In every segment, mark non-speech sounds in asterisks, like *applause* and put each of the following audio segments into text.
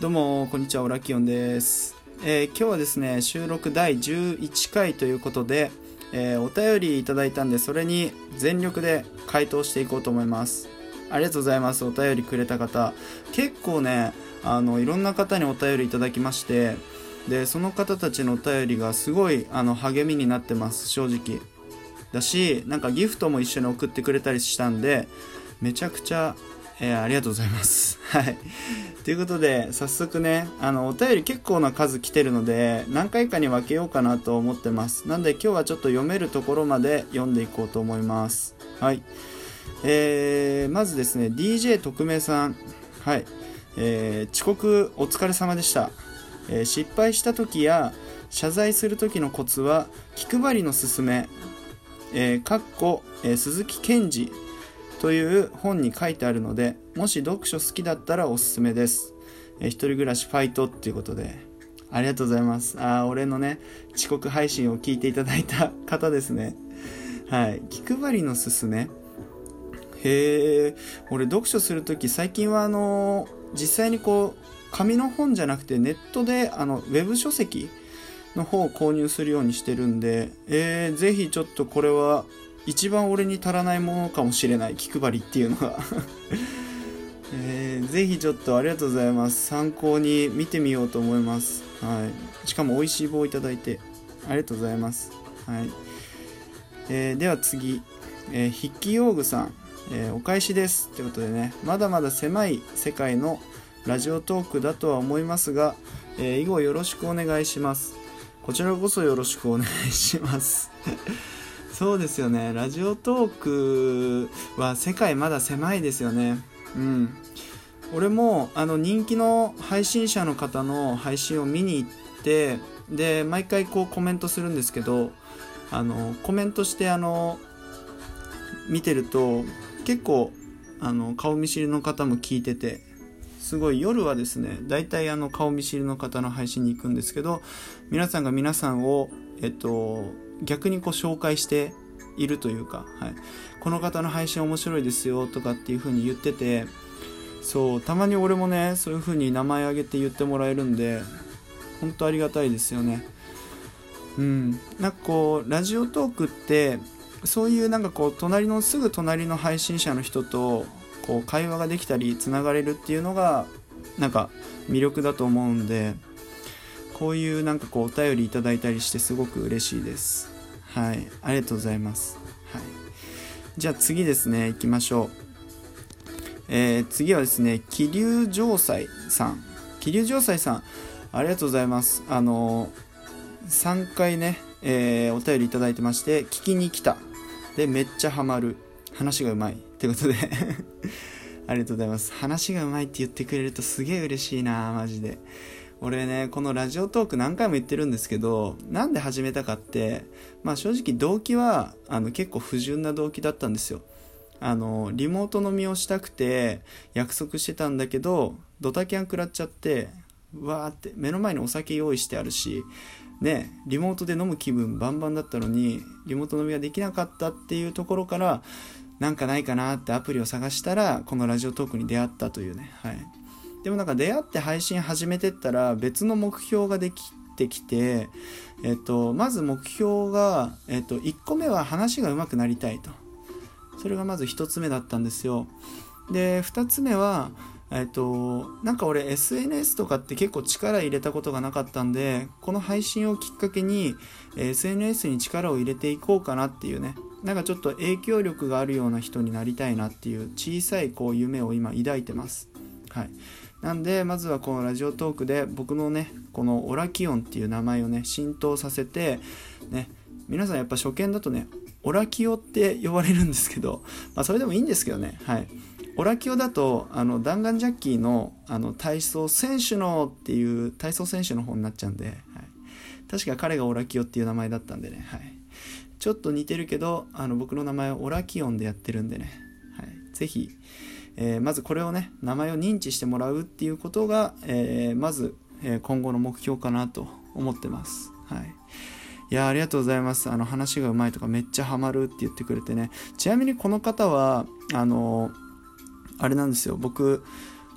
どうも、こんにちは、オラキオンです。えー、今日はですね、収録第11回ということで、えー、お便りいただいたんで、それに全力で回答していこうと思います。ありがとうございます、お便りくれた方。結構ね、あの、いろんな方にお便りいただきまして、で、その方たちのお便りがすごい、あの、励みになってます、正直。だし、なんかギフトも一緒に送ってくれたりしたんで、めちゃくちゃえー、ありがとうございます。*laughs* はい。ということで、早速ね、あの、お便り結構な数来てるので、何回かに分けようかなと思ってます。なんで今日はちょっと読めるところまで読んでいこうと思います。はい。えー、まずですね、DJ 特命さん。はい。えー、遅刻お疲れ様でした。えー、失敗した時や謝罪する時のコツは、気配りのすすめ、えー、かっこ、えー、鈴木健二という本に書いてあるので、もし読書好きだったらおすすめです。えー、一人暮らしファイトっていうことで、ありがとうございます。あ、俺のね、遅刻配信を聞いていただいた方ですね。はい。気配りのすすめ？へえ、俺読書するとき最近はあの実際にこう、紙の本じゃなくてネットであの、ウェブ書籍の方を購入するようにしてるんで、えー、ぜひちょっとこれは一番俺に足らないものかもしれない気配りっていうのが。*laughs* えー、ぜひちょっとありがとうございます。参考に見てみようと思います。はい。しかも美味しい棒いただいて。ありがとうございます。はい、えー、では次、えー、筆記用具さん、えー、お返しですということでね。まだまだ狭い世界のラジオトークだとは思いますが、えー、以後よろしくお願いします。こちらこそよろしくお願いします。そうですよね。ラジオトークは世界まだ狭いですよね。うん。俺もあの人気の配信者の方の配信を見に行ってで毎回こうコメントするんですけどあのコメントしてあの見てると結構あの顔見知りの方も聞いててすごい夜はですね大体あの顔見知りの方の配信に行くんですけど皆さんが皆さんをえっと逆にこう紹介しているというか、はい、この方の配信面白いですよとかっていう風に言っててそうたまに俺もねそういう風に名前挙げて言ってもらえるんで本当ありがたいですよね。うん。なんかこうラジオトークってそういうなんかこう隣のすぐ隣の配信者の人とこう会話ができたりつながれるっていうのがなんか魅力だと思うんでこういうなんかこうお便りいただいたりしてすごく嬉しいです。はい。ありがとうございます。はい。じゃあ次ですね。行きましょう。えー、次はですね気流城西さん。気流城西さんありがとうございます。あの3回ね、えー、お便りいただいてまして聞きに来た。でめっちゃハマる。話がうまい。ってことで。*laughs* ありがとうございます。話がうまいって言ってくれるとすげえ嬉しいなマジで。俺ね、このラジオトーク何回も言ってるんですけど、なんで始めたかって、まあ正直動機は、あの結構不純な動機だったんですよ。あの、リモート飲みをしたくて約束してたんだけど、ドタキャン食らっちゃって、わーって目の前にお酒用意してあるし、ね、リモートで飲む気分バンバンだったのに、リモート飲みができなかったっていうところから、なんかないかなってアプリを探したら、このラジオトークに出会ったというね、はい。でもなんか出会って配信始めてったら別の目標ができてきて、えっと、まず目標が、えっと、1個目は話が上手くなりたいと。それがまず1つ目だったんですよ。で、2つ目は、えっと、なんか俺 SNS とかって結構力入れたことがなかったんで、この配信をきっかけに SNS に力を入れていこうかなっていうね、なんかちょっと影響力があるような人になりたいなっていう小さいこう夢を今抱いてます。はい。なんでまずはこのラジオトークで僕のねこのオラキオンっていう名前をね浸透させてね皆さんやっぱ初見だとねオラキオって呼ばれるんですけど、*laughs* まあ、それでもいいんですけどねはい。オラキオだとあの弾丸ジャッキーのあの体操選手のっていう体操選手の方になっちゃうんで、はい、確か彼がオラキオっていう名前だったんでね、はい、ちょっと似てるけどあの僕の名前はオラキオンでやってるんでね、はい、ぜひえー、まずこれをね名前を認知してもらうっていうことが、えー、まず、え今後の目標かなと思ってます。はい。いやありがとうございます。あの、話がうまいとかめっちゃハマるって言ってくれてね。ちなみにこの方は、あの、あれなんですよ。僕、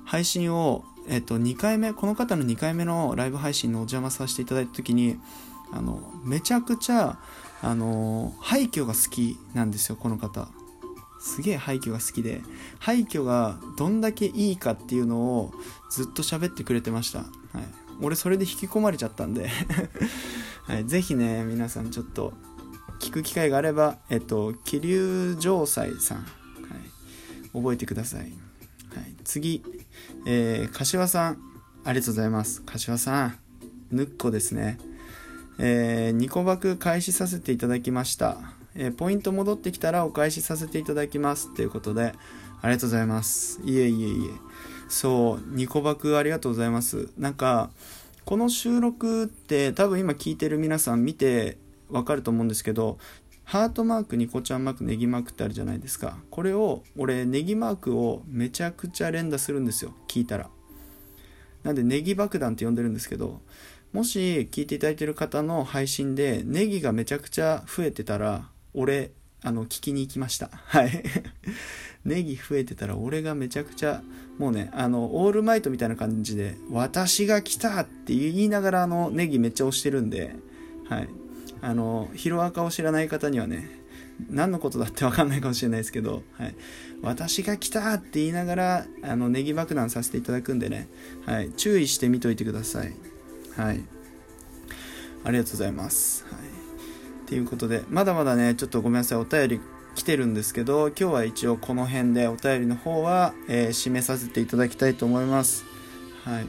配信を、えっと、2回目この方の2回目のライブ配信のお邪魔させていただいた時にあのめちゃくちゃあの廃墟が好きなんですよこの方すげえ廃墟が好きで廃墟がどんだけいいかっていうのをずっと喋ってくれてました、はい、俺それで引き込まれちゃったんで。*laughs* はい、ぜひね皆さんちょっと聞く機会があればえっと気流城西さん、はい、覚えてください、はい、次、えー、柏さん。ありがとうございます。柏さん。ぬっこですね。えー、2個爆開始させていただきました。えー、ポイント戻ってきたらお返しさせていただきますということで、ありがとうございます。いえいえいえ。そう、ニコバクありがとうございます。なんか、この収録って多分今聞いてる皆さん見てわかると思うんですけど、ハートマーク、ニコちゃんマーク、ネギマークってあるじゃないですか。これを、俺、ネギマークをめちゃくちゃ連打するんですよ。聞いたら。なんで、ネギ爆弾って呼んでるんですけど、もし聞いていただいてる方の配信でネギがめちゃくちゃ増えてたら、俺、あの、聞きに行きました。はい。*laughs* ネギ増えてたら俺がめちゃくちゃ、もうね、あの、オールマイトみたいな感じで、私が来たって言いながら、あの、ネギめっちゃ押してるんで、はい。あの、ヒロアカを知らない方にはね、何のことだってわかんないかもしれないですけど、はい。私が来たって言いながら、あの、ネギ爆弾させていただくんでね、はい。注意して見といてください。はい。ありがとうございます。はい。ということで、まだまだね、ちょっとごめんなさい、お便り来てるんですけど、今日は一応この辺でお便りの方は、えー、締めさせていただきたいと思います。はい。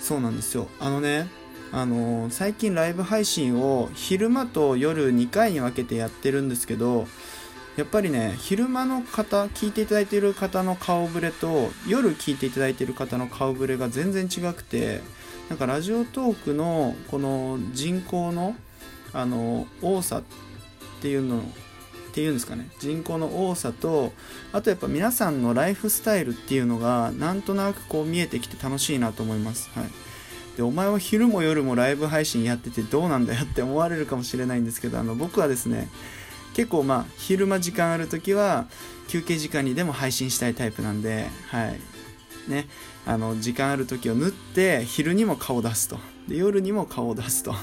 そうなんですよ。あのね、あのー、最近ライブ配信を昼間と夜2回に分けてやってるんですけど、やっぱりね、昼間の方、聞いていただいている方の顔ぶれと、夜聞いていただいている方の顔ぶれが全然違くて、なんかラジオトークのこの人口のあの多さっていうのっていうんですかね。人口の多さとあとやっぱ皆さんのライフスタイルっていうのがなんとなくこう見えてきて楽しいなと思います、はい、でお前は昼も夜もライブ配信やっててどうなんだよって思われるかもしれないんですけどあの僕はですね結構まあ昼間時間ある時は休憩時間にでも配信したいタイプなんではい。ね。あの時間ある時を縫って昼にも顔出すと。で夜にも顔を出すと。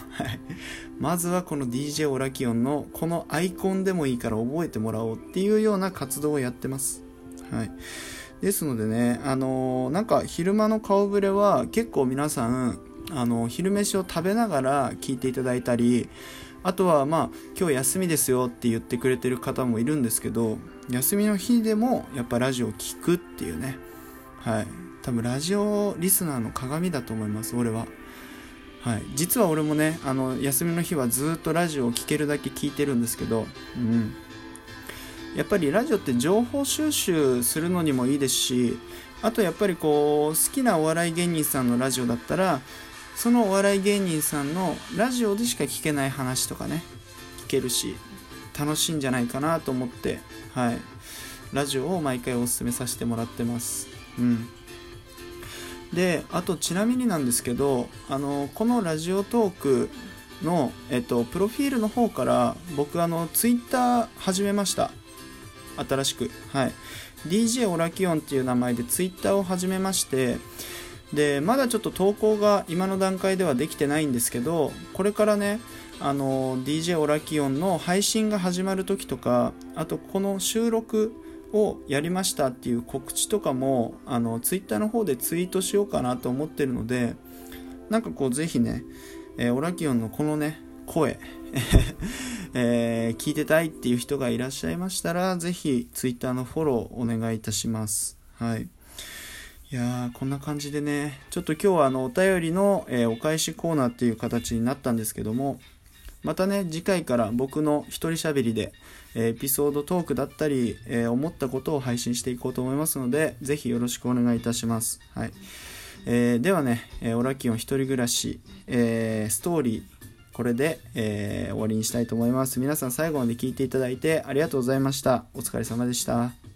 まずはこの DJ オラキオンのこのアイコンでもいいから覚えてもらおうっていうような活動をやってます。はい。ですのでねあのー、なんか昼間の顔ぶれは結構皆さんあの昼飯を食べながら聞いていただいたりあとはまあ今日休みですよって言ってくれてる方もいるんですけど休みの日でもやっぱラジオを聴くっていうね。はい。多分ラジオリスナーの鏡だと思います俺は。はい、実は俺もねあの休みの日はずっとラジオを聴けるだけ聞いてるんですけど、うん、やっぱりラジオって情報収集するのにもいいですしあとやっぱりこう好きなお笑い芸人さんのラジオだったらそのお笑い芸人さんのラジオでしか聞けない話とかね聞けるし楽しいんじゃないかなと思って、はい、ラジオを毎回おすすめさせてもらってます。うん。であとちなみになんですけどあのこのラジオトークの、えっと、プロフィールの方から僕あのツイッター始めました。新しく。はい。DJ オラキオンっていう名前でツイッターを始めましてでまだちょっと投稿が今の段階ではできてないんですけどこれからねあの DJ オラキオンの配信が始まる時とかあとこの収録をやりましたっていう告知とかもあのツイッターの方でツイートしようかなと思ってるのでなんかこうぜひね、えー、オラキオンのこのね声 *laughs* えー、聞いてたいっていう人がいらっしゃいましたらぜひツイッターのフォローお願いいたします。はい。いやーこんな感じでねちょっと今日はあのお便りの、えー、お返しコーナーっていう形になったんですけどもまたね次回から僕の一人喋りでエピソードトークだったり、えー、思ったことを配信していこうと思いますので、ぜひよろしくお願いいたします。はい。えー、ではね、え、オラキオン一人暮らし、えー、ストーリー、これで、え、終わりにしたいと思います。皆さん最後まで聞いていただいてありがとうございました。お疲れ様でした。